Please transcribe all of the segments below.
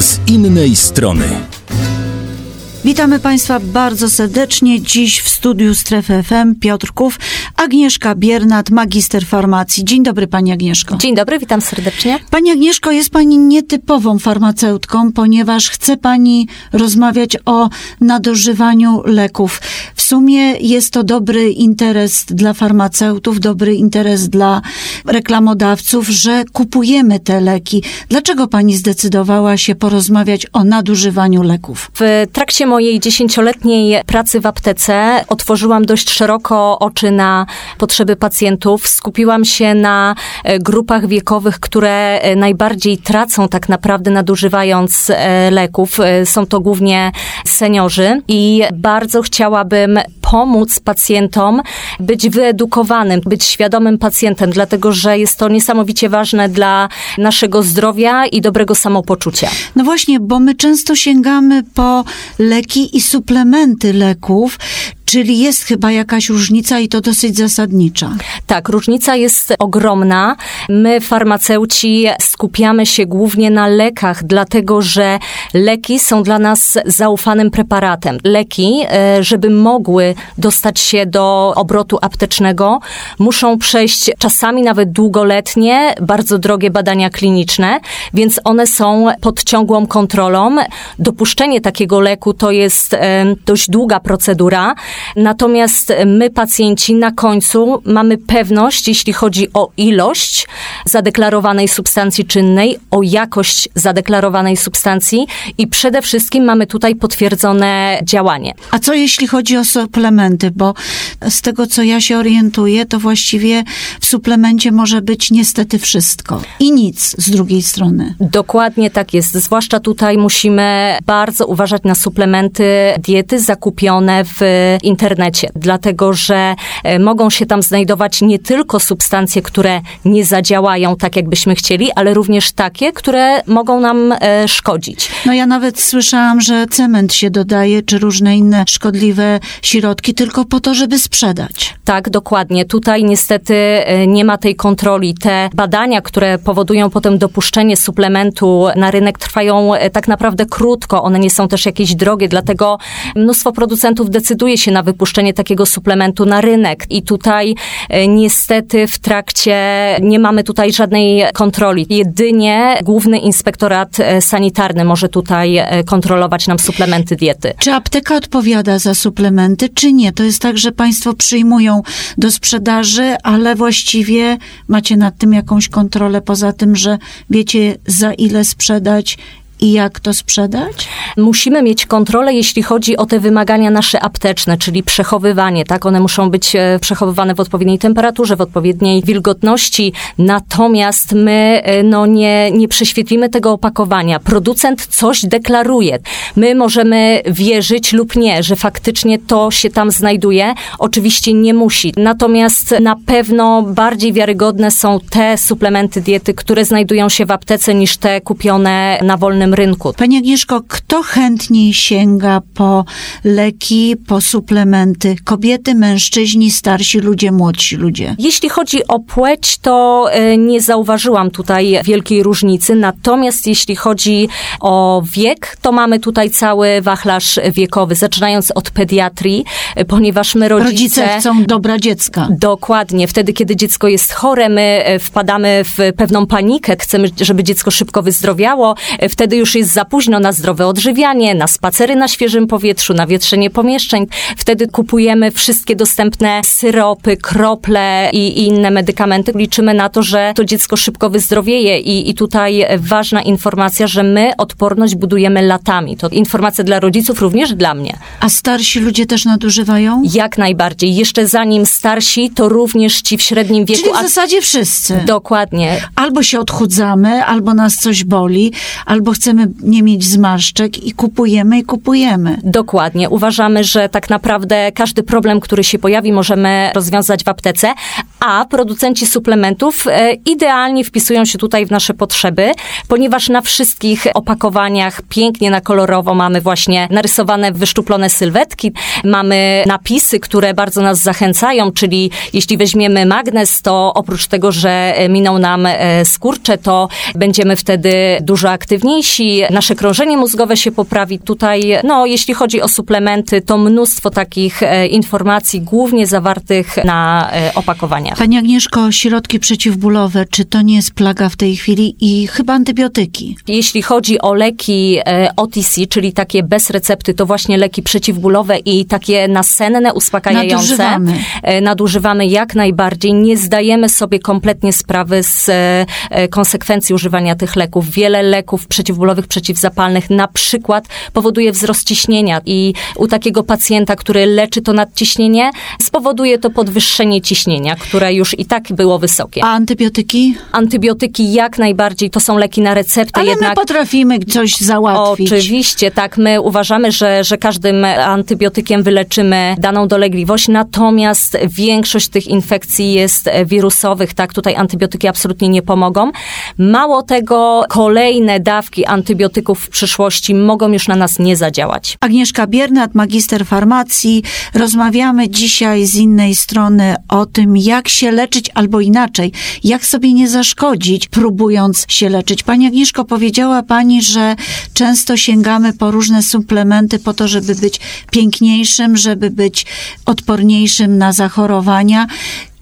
z innej strony. Witamy Państwa bardzo serdecznie. Dziś w studiu Strefy FM Piotrków, Agnieszka Biernat, magister farmacji. Dzień dobry Pani Agnieszko. Dzień dobry, witam serdecznie. Pani Agnieszko, jest Pani nietypową farmaceutką, ponieważ chce Pani rozmawiać o nadużywaniu leków. W sumie jest to dobry interes dla farmaceutów, dobry interes dla reklamodawców, że kupujemy te leki. Dlaczego Pani zdecydowała się porozmawiać o nadużywaniu leków? W trakcie mojej dziesięcioletniej pracy w aptece otworzyłam dość szeroko oczy na potrzeby pacjentów. Skupiłam się na e, grupach wiekowych, które e, najbardziej tracą tak naprawdę nadużywając e, leków. Są to głównie seniorzy i bardzo chciałabym pomóc pacjentom być wyedukowanym, być świadomym pacjentem, dlatego że jest to niesamowicie ważne dla naszego zdrowia i dobrego samopoczucia. No właśnie, bo my często sięgamy po leki i suplementy leków, Czyli jest chyba jakaś różnica i to dosyć zasadnicza. Tak, różnica jest ogromna. My, farmaceuci, skupiamy się głównie na lekach, dlatego że leki są dla nas zaufanym preparatem. Leki, e, żeby mogły dostać się do obrotu aptecznego, muszą przejść czasami nawet długoletnie, bardzo drogie badania kliniczne, więc one są pod ciągłą kontrolą. Dopuszczenie takiego leku to jest e, dość długa procedura. Natomiast my, pacjenci, na końcu mamy pewność, jeśli chodzi o ilość zadeklarowanej substancji czynnej, o jakość zadeklarowanej substancji i przede wszystkim mamy tutaj potwierdzone działanie. A co jeśli chodzi o suplementy? Bo z tego, co ja się orientuję, to właściwie w suplemencie może być niestety wszystko i nic z drugiej strony. Dokładnie tak jest. Zwłaszcza tutaj musimy bardzo uważać na suplementy diety zakupione w internecie, dlatego że e, mogą się tam znajdować nie tylko substancje, które nie zadziałają tak, jakbyśmy chcieli, ale również takie, które mogą nam e, szkodzić. No ja nawet słyszałam, że cement się dodaje, czy różne inne szkodliwe środki, tylko po to, żeby sprzedać. Tak, dokładnie. Tutaj niestety e, nie ma tej kontroli. Te badania, które powodują potem dopuszczenie suplementu na rynek, trwają tak naprawdę krótko. One nie są też jakieś drogie, dlatego mnóstwo producentów decyduje się na wypuszczenie takiego suplementu na rynek. I tutaj e, niestety w trakcie nie mamy tutaj żadnej kontroli. Jedynie Główny Inspektorat e, Sanitarny może tutaj e, kontrolować nam suplementy diety. Czy apteka odpowiada za suplementy, czy nie? To jest tak, że państwo przyjmują do sprzedaży, ale właściwie macie nad tym jakąś kontrolę poza tym, że wiecie za ile sprzedać i jak to sprzedać? Musimy mieć kontrolę, jeśli chodzi o te wymagania nasze apteczne, czyli przechowywanie, tak? One muszą być e, przechowywane w odpowiedniej temperaturze, w odpowiedniej wilgotności, natomiast my e, no, nie, nie prześwietlimy tego opakowania. Producent coś deklaruje. My możemy wierzyć lub nie, że faktycznie to się tam znajduje. Oczywiście nie musi. Natomiast na pewno bardziej wiarygodne są te suplementy diety, które znajdują się w aptece niż te kupione na wolnym rynku. Pani Agnieszko, kto chętniej sięga po leki, po suplementy? Kobiety, mężczyźni, starsi ludzie, młodsi ludzie? Jeśli chodzi o płeć, to e, nie zauważyłam tutaj wielkiej różnicy. Natomiast jeśli chodzi o wiek, to mamy tutaj cały wachlarz wiekowy, zaczynając od pediatrii, e, ponieważ my rodzice... Rodzice chcą dobra dziecka. Dokładnie. Wtedy, kiedy dziecko jest chore, my e, wpadamy w pewną panikę, chcemy, żeby dziecko szybko wyzdrowiało. Wtedy już jest za późno na zdrowe odżywianie, na spacery na świeżym powietrzu, na wietrzenie pomieszczeń. Wtedy kupujemy wszystkie dostępne syropy, krople i, i inne medykamenty. Liczymy na to, że to dziecko szybko wyzdrowieje i, i tutaj ważna informacja, że my odporność budujemy latami. To informacja dla rodziców, również dla mnie. A starsi ludzie też nadużywają? Jak najbardziej. Jeszcze zanim starsi, to również ci w średnim wieku. Czyli w zasadzie wszyscy. Dokładnie. Albo się odchudzamy, albo nas coś boli, albo chcemy chcemy nie mieć zmarszczek i kupujemy i kupujemy. Dokładnie. Uważamy, że tak naprawdę każdy problem, który się pojawi, możemy rozwiązać w aptece, a producenci suplementów e, idealnie wpisują się tutaj w nasze potrzeby, ponieważ na wszystkich opakowaniach pięknie na kolorowo mamy właśnie narysowane wyszczuplone sylwetki, mamy napisy, które bardzo nas zachęcają, czyli jeśli weźmiemy magnes, to oprócz tego, że miną nam e, skurcze, to będziemy wtedy dużo aktywniejsi, pamięci, nasze krążenie mózgowe się poprawi. Tutaj, no, jeśli chodzi o suplementy, to mnóstwo takich e, informacji, głównie zawartych na e, opakowaniach. Pani Agnieszko, środki przeciwbólowe, czy to nie jest plaga w tej chwili i chyba antybiotyki? Jeśli chodzi o leki e, OTC, czyli takie bez recepty, to właśnie leki przeciwbólowe i takie nasenne, uspokajające. Nadużywamy. Nadużywamy jak najbardziej. Nie zdajemy sobie kompletnie sprawy z konsekwencji używania tych leków. Wiele leków przeciwbólowych, przeciwzapalnych na przykład powoduje wzrost ciśnienia i u takiego pacjenta, który leczy to nadciśnienie, spowoduje to podwyższenie ciśnienia, które już i tak było wysokie. A antybiotyki? Antybiotyki jak najbardziej to są leki na receptę, Ale jednak my potrafimy coś załatwić. Oczywiście, tak. My uważamy, że, że każdym antybiotykiem wyleczymy daną dolegliwość, natomiast większość tych infekcji jest wirusowych, tak. Tutaj antybiotyki absolutnie nie pomogą. Mało tego, kolejne dawki antybiotyków w przyszłości mogą już na nas nie zadziałać. Agnieszka Biernat, magister farmacji. Rozmawiamy dzisiaj z innej strony o tym, jak się leczyć, albo inaczej, jak sobie nie zaszkodzić, próbując się leczyć. Pani Agnieszko, powiedziała Pani, że często sięgamy po różne suplementy po to, żeby być piękniejszym, żeby być odporniejszym na zachorowania.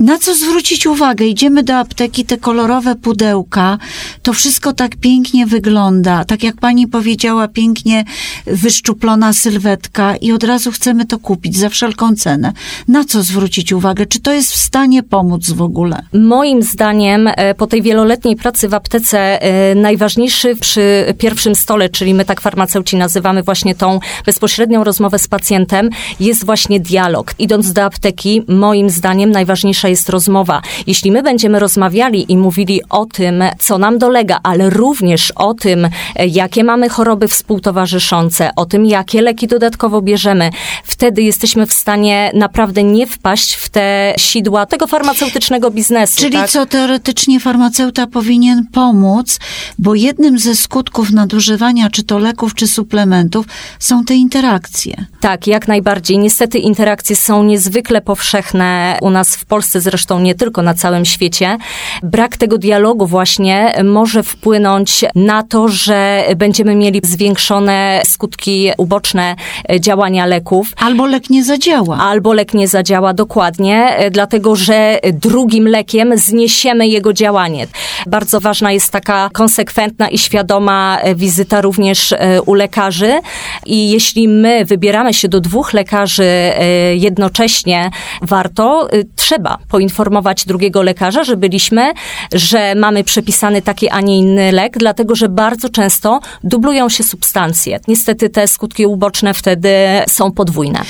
Na co zwrócić uwagę? Idziemy do apteki, te kolorowe pudełka, to wszystko tak pięknie wygląda. Tak jak pani powiedziała, pięknie wyszczuplona sylwetka i od razu chcemy to kupić za wszelką cenę. Na co zwrócić uwagę? Czy to jest w stanie pomóc w ogóle? Moim zdaniem, e, po tej wieloletniej pracy w aptece, e, najważniejszy przy pierwszym stole, czyli my tak farmaceuci nazywamy właśnie tą bezpośrednią rozmowę z pacjentem, jest właśnie dialog. Idąc do apteki, moim zdaniem najważniejsza jest rozmowa. Jeśli my będziemy rozmawiali i mówili o tym, co nam dolega, ale również o tym, e, jakie mamy choroby współtowarzyszące, o tym, jakie leki dodatkowo bierzemy, wtedy jesteśmy w stanie naprawdę nie wpaść w te sidła tego farmaceutycznego biznesu. Czyli tak? co teoretycznie farmaceuta powinien pomóc, bo jednym ze skutków nadużywania czy to leków, czy suplementów są te interakcje. Tak, jak najbardziej. Niestety interakcje są niezwykle powszechne u nas w Polsce, zresztą nie tylko na całym świecie. Brak tego dialogu właśnie może wpłynąć na to, że będziemy mieli zwiększone skutki uboczne działania leków. Albo lek nie zadziała. Albo lek nie zadziała dokładnie, dlatego że drugim lekiem zniesiemy jego działanie. Bardzo ważna jest taka konsekwentna i świadoma wizyta również e, u lekarzy. I jeśli my wybieramy się do dwóch lekarzy e, jednocześnie, warto, e, trzeba poinformować drugiego lekarza, że byliśmy, że mamy przepisany taki, a nie inny lek, dlatego że bardzo często dublują się substancje. Niestety te skutki uboczne wtedy są podwójne.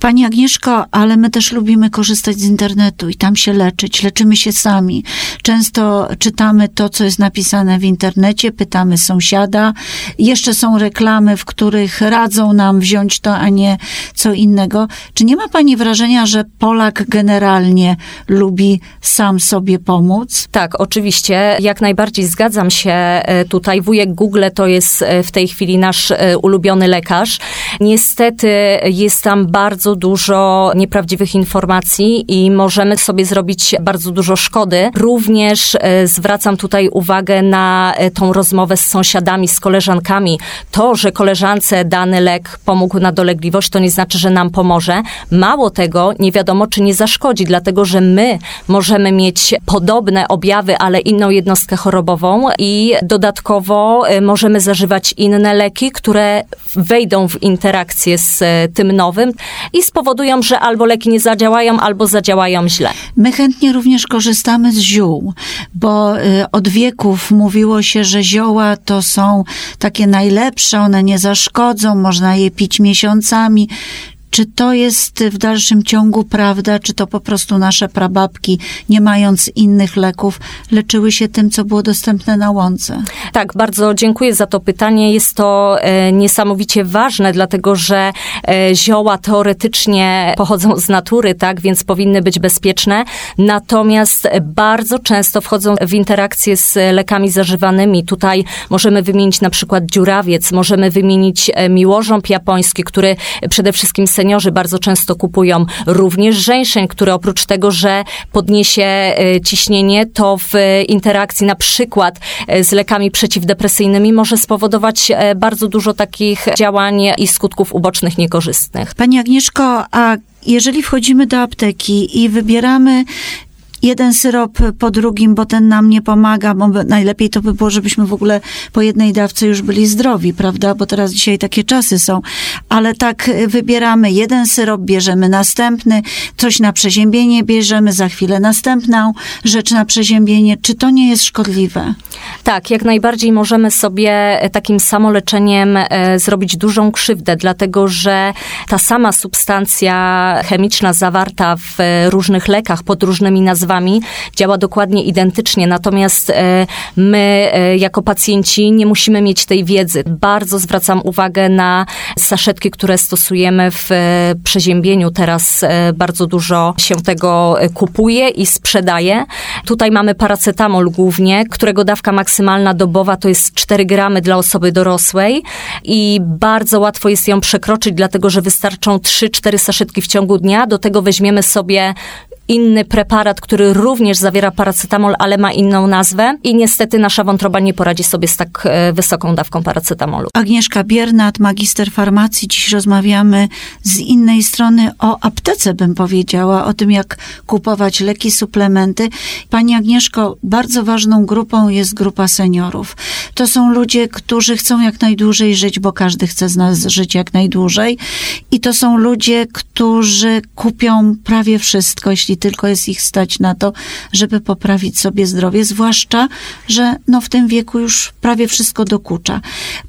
Pani Agnieszko, ale my też lubimy korzystać z internetu i tam się leczyć. Leczymy się sami. Często czytamy to, co jest napisane w internecie, pytamy sąsiada. Jeszcze są reklamy, w których radzą nam wziąć to, a nie co innego. Czy nie ma Pani wrażenia, że Polak generalnie lubi sam sobie pomóc? Tak, oczywiście. Jak najbardziej zgadzam się e, tutaj. Wujek Google to jest e, w tej chwili nasz e, ulubiony lekarz. Niestety jest tam bardzo dużo nieprawdziwych informacji i możemy sobie zrobić bardzo dużo szkody. Również zwracam tutaj uwagę na tą rozmowę z sąsiadami, z koleżankami. To, że koleżance dany lek pomógł na dolegliwość, to nie znaczy, że nam pomoże. Mało tego, nie wiadomo, czy nie zaszkodzi, dlatego że my możemy mieć podobne objawy, ale inną jednostkę chorobową i dodatkowo możemy zażywać inne leki, które wejdą w interakcję z tym nowym spowodują, że albo leki nie zadziałają, albo zadziałają źle. My chętnie również korzystamy z ziół, bo y, od wieków mówiło się, że zioła to są takie najlepsze, one nie zaszkodzą, można je pić miesiącami. Czy to jest w dalszym ciągu prawda, czy to po prostu nasze prababki, nie mając innych leków, leczyły się tym, co było dostępne na łące? Tak, bardzo dziękuję za to pytanie. Jest to e, niesamowicie ważne, dlatego że e, zioła teoretycznie pochodzą z natury, tak, więc powinny być bezpieczne. Natomiast bardzo często wchodzą w interakcję z lekami zażywanymi. Tutaj możemy wymienić na przykład dziurawiec, możemy wymienić e, miłożąb japoński, który przede wszystkim seniorzy bardzo często kupują również żeńszeń, który oprócz tego, że podniesie e, ciśnienie, to w interakcji na przykład e, z lekami przeciwdepresyjnymi może spowodować e, bardzo dużo takich działań i skutków ubocznych niekorzystnych. Pani Agnieszko, a jeżeli wchodzimy do apteki i wybieramy jeden syrop po drugim, bo ten nam nie pomaga, bo najlepiej to by było, żebyśmy w ogóle po jednej dawce już byli zdrowi, prawda? Bo teraz dzisiaj takie czasy są. Ale tak y, wybieramy jeden syrop, bierzemy następny, coś na przeziębienie bierzemy, za chwilę następną rzecz na przeziębienie. Czy to nie jest szkodliwe? Tak, jak najbardziej możemy sobie e, takim samoleczeniem e, zrobić dużą krzywdę, dlatego że ta sama substancja chemiczna zawarta w e, różnych lekach pod różnymi nazwami działa dokładnie identycznie, natomiast e, my e, jako pacjenci nie musimy mieć tej wiedzy. Bardzo zwracam uwagę na saszetki, które stosujemy w e, przeziębieniu. Teraz bardzo dużo się tego kupuje i sprzedaje. Tutaj mamy paracetamol głównie, którego dawka maksymalna dobowa to jest 4 gramy dla osoby dorosłej i bardzo łatwo jest ją przekroczyć, dlatego że wystarczą 3-4 saszetki w ciągu dnia. Do tego weźmiemy sobie inny preparat, który również zawiera paracetamol, ale ma inną nazwę i niestety nasza wątroba nie poradzi sobie z tak e, wysoką dawką paracetamolu. Agnieszka Biernat, magister farmacji. Dziś rozmawiamy z innej strony o aptece, bym powiedziała, o tym, jak kupować leki, suplementy. Pani Agnieszko, bardzo ważną grupą jest grupa seniorów. To są ludzie, którzy chcą jak najdłużej żyć, bo każdy chce z nas żyć jak najdłużej. I to są ludzie, którzy kupią prawie wszystko, jeśli tylko jest ich stać na to, żeby poprawić sobie zdrowie, zwłaszcza, że no w tym wieku już prawie wszystko dokucza.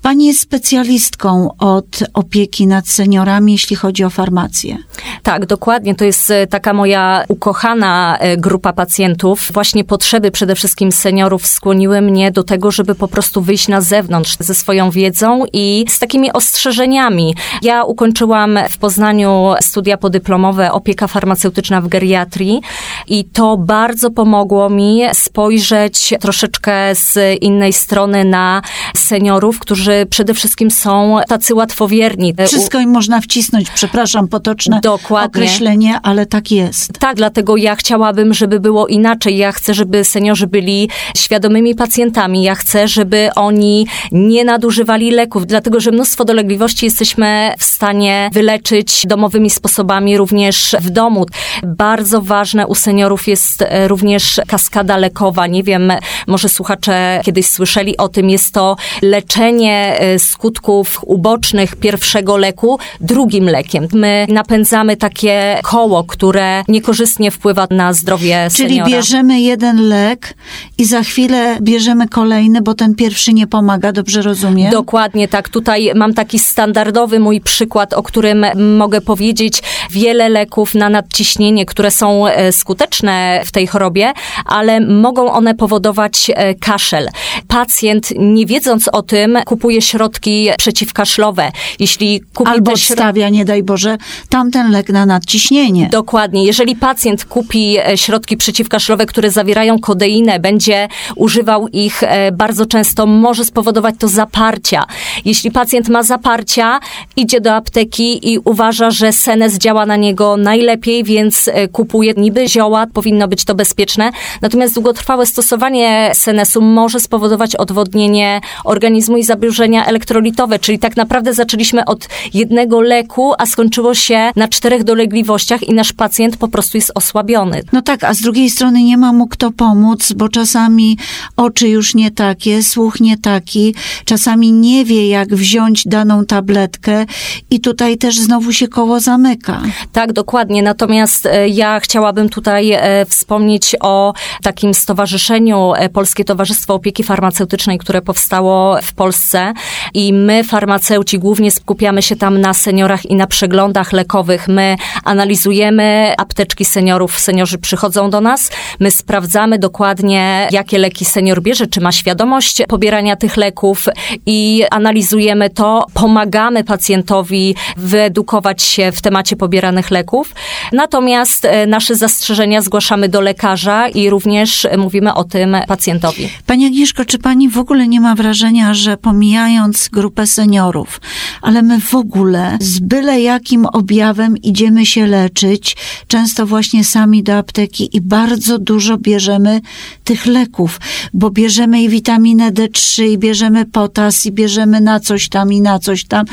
Pani jest specjalistką od opieki nad seniorami, jeśli chodzi o farmację. Tak, dokładnie. To jest e, taka moja ukochana e, grupa pacjentów. Właśnie potrzeby przede wszystkim seniorów skłoniły mnie do tego, żeby po prostu wyjść na zewnątrz ze swoją wiedzą i z takimi ostrzeżeniami. Ja ukończyłam w Poznaniu studia podyplomowe opieka farmaceutyczna w geriatrii i to bardzo pomogło mi spojrzeć troszeczkę z innej strony na seniorów, którzy przede wszystkim są tacy łatwowierni. Wszystko im można wcisnąć, przepraszam, potoczne Dokładnie. Określenie, ale tak jest. Tak, dlatego ja chciałabym, żeby było inaczej. Ja chcę, żeby seniorzy byli świadomymi pacjentami. Ja chcę, żeby oni nie nadużywali leków, dlatego że mnóstwo dolegliwości jesteśmy w stanie wyleczyć domowymi sposobami również w domu. Bardzo ważne u seniorów jest e, również kaskada lekowa. Nie wiem, może słuchacze kiedyś słyszeli o tym. Jest to leczenie e, skutków ubocznych pierwszego leku drugim lekiem. My napędzamy takie koło, które niekorzystnie wpływa na zdrowie Czyli seniora. Czyli bierzemy jeden lek i za chwilę bierzemy kolejny, bo ten pierwszy nie pomaga, dobrze rozumiem? Dokładnie tak. Tutaj mam taki standardowy mój przykład, o którym mogę powiedzieć. Wiele leków na nadciśnienie, które są E, skuteczne w tej chorobie, ale mogą one powodować e, kaszel. Pacjent, nie wiedząc o tym, kupuje środki przeciwkaszlowe. Jeśli kupi Albo stawia, nie daj Boże, tamten lek na nadciśnienie. Dokładnie. Jeżeli pacjent kupi e, środki przeciwkaszlowe, które zawierają kodeinę, będzie używał ich bardzo często, może spowodować to zaparcia. Jeśli pacjent ma zaparcia, idzie do apteki i uważa, że senes działa na niego najlepiej, więc kupuje niby zioła, powinno być to bezpieczne, natomiast długotrwałe stosowanie senesu może spowodować odwodnienie organizmu i zaburzenia elektrolitowe, czyli tak naprawdę zaczęliśmy od jednego leku, a skończyło się na czterech dolegliwościach i nasz pacjent po prostu jest osłabiony. No tak, a z drugiej strony nie ma mu kto pomóc, bo czasami oczy już nie takie, słuch nie taki, czasami nie wie jak wziąć daną tabletkę i tutaj też znowu się koło zamyka. Tak, dokładnie. Natomiast e, ja chciałabym tutaj e, wspomnieć o takim stowarzyszeniu e, Polskie Towarzystwo Opieki Farmaceutycznej, które powstało w Polsce i my farmaceuci głównie skupiamy się tam na seniorach i na przeglądach lekowych. My analizujemy apteczki seniorów, seniorzy przychodzą do nas, my sprawdzamy dokładnie, jakie leki senior bierze, czy ma świadomość pobierania tych leków i analizujemy to, pomagamy pacjentowi wyedukować się w temacie pobieranych leków. Natomiast e, nasze zastrzeżenia zgłaszamy do lekarza i również mówimy o tym pacjentowi. Pani Agnieszko, czy pani w ogóle nie ma wrażenia, że pomijając grupę seniorów, ale my w ogóle z byle jakim objawem idziemy się leczyć, często właśnie sami do apteki i bardzo dużo bierzemy tych leków, bo bierzemy i witaminę D3, i bierzemy potas, i bierzemy na coś tam, i na coś tam.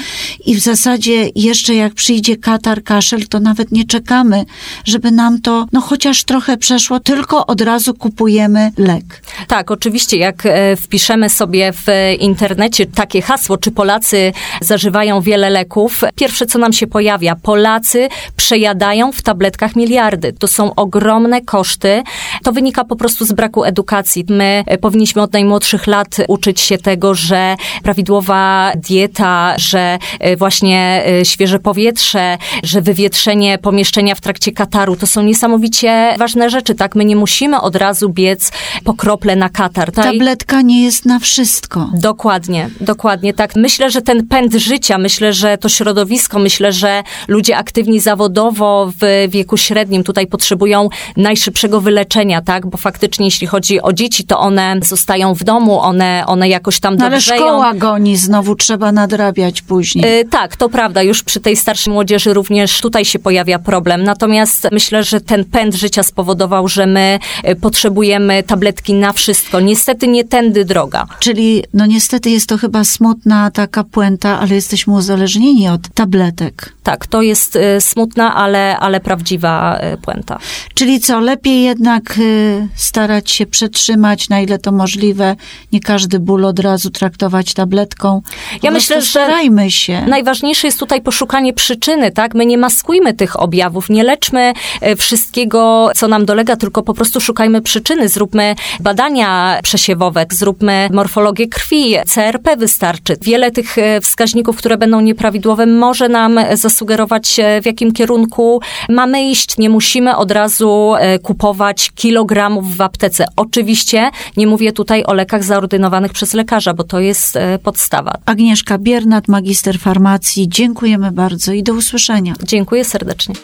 I w zasadzie jeszcze jak przyjdzie katar, kaszel, to nawet nie czekamy, żeby nam to, no chociaż trochę przeszło, tylko od razu kupujemy lek. Tak, oczywiście, jak e, wpiszemy sobie w internecie takie hasło, czy Polacy zażywają wiele leków, pierwsze co nam się pojawia, Polacy przejadają w tabletkach miliardy. To są ogromne koszty. To wynika po prostu z braku edukacji. My e, powinniśmy od najmłodszych lat uczyć się tego, że prawidłowa dieta, że e, właśnie świeże powietrze, że wywietrzenie pomieszczenia w trakcie kataru, to są niesamowicie ważne rzeczy, tak? My nie musimy od razu biec po krople na katar. Tak? Tabletka nie jest na wszystko. Dokładnie, dokładnie tak. Myślę, że ten pęd życia, myślę, że to środowisko, myślę, że ludzie aktywni zawodowo w wieku średnim tutaj potrzebują najszybszego wyleczenia, tak? Bo faktycznie jeśli chodzi o dzieci, to one zostają w domu, one, one jakoś tam no, Ale szkoła goni, znowu trzeba nadrabiać później. Yy, tak, to prawda. Już przy tej starszej młodzieży również tutaj się pojawia problem. Natomiast myślę, że ten pęd życia spowodował, że my y, potrzebujemy tabletki na wszystko. Niestety nie tędy droga. Czyli, no niestety jest to chyba smutna taka puenta, ale jesteśmy uzależnieni od tabletek. Tak, to jest y, smutna, ale, ale prawdziwa y, puenta. Czyli co, lepiej jednak y, starać się przetrzymać, na ile to możliwe, nie każdy ból od razu traktować tabletką. Ja myślę, że starajmy się. Najważniejsze jest tutaj poszukanie przyczyny, tak? My nie maskujmy tych objawów, nie leczmy e, wszystkiego, co nam dolega, tylko po prostu szukajmy przyczyny. Zróbmy badania przesiewowe, zróbmy morfologię krwi, CRP wystarczy. Wiele tych e, wskaźników, które będą nieprawidłowe, może nam zasugerować, e, w jakim kierunku mamy iść. Nie musimy od razu kupować kilogramów w aptece. Oczywiście nie mówię tutaj o lekach zaordynowanych przez lekarza, bo to jest podstawa. Agnieszka Biernat, magister farmacji. Dziękujemy bardzo i do usłyszenia. Dziękuję serdecznie.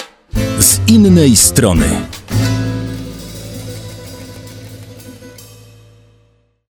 Z innej strony.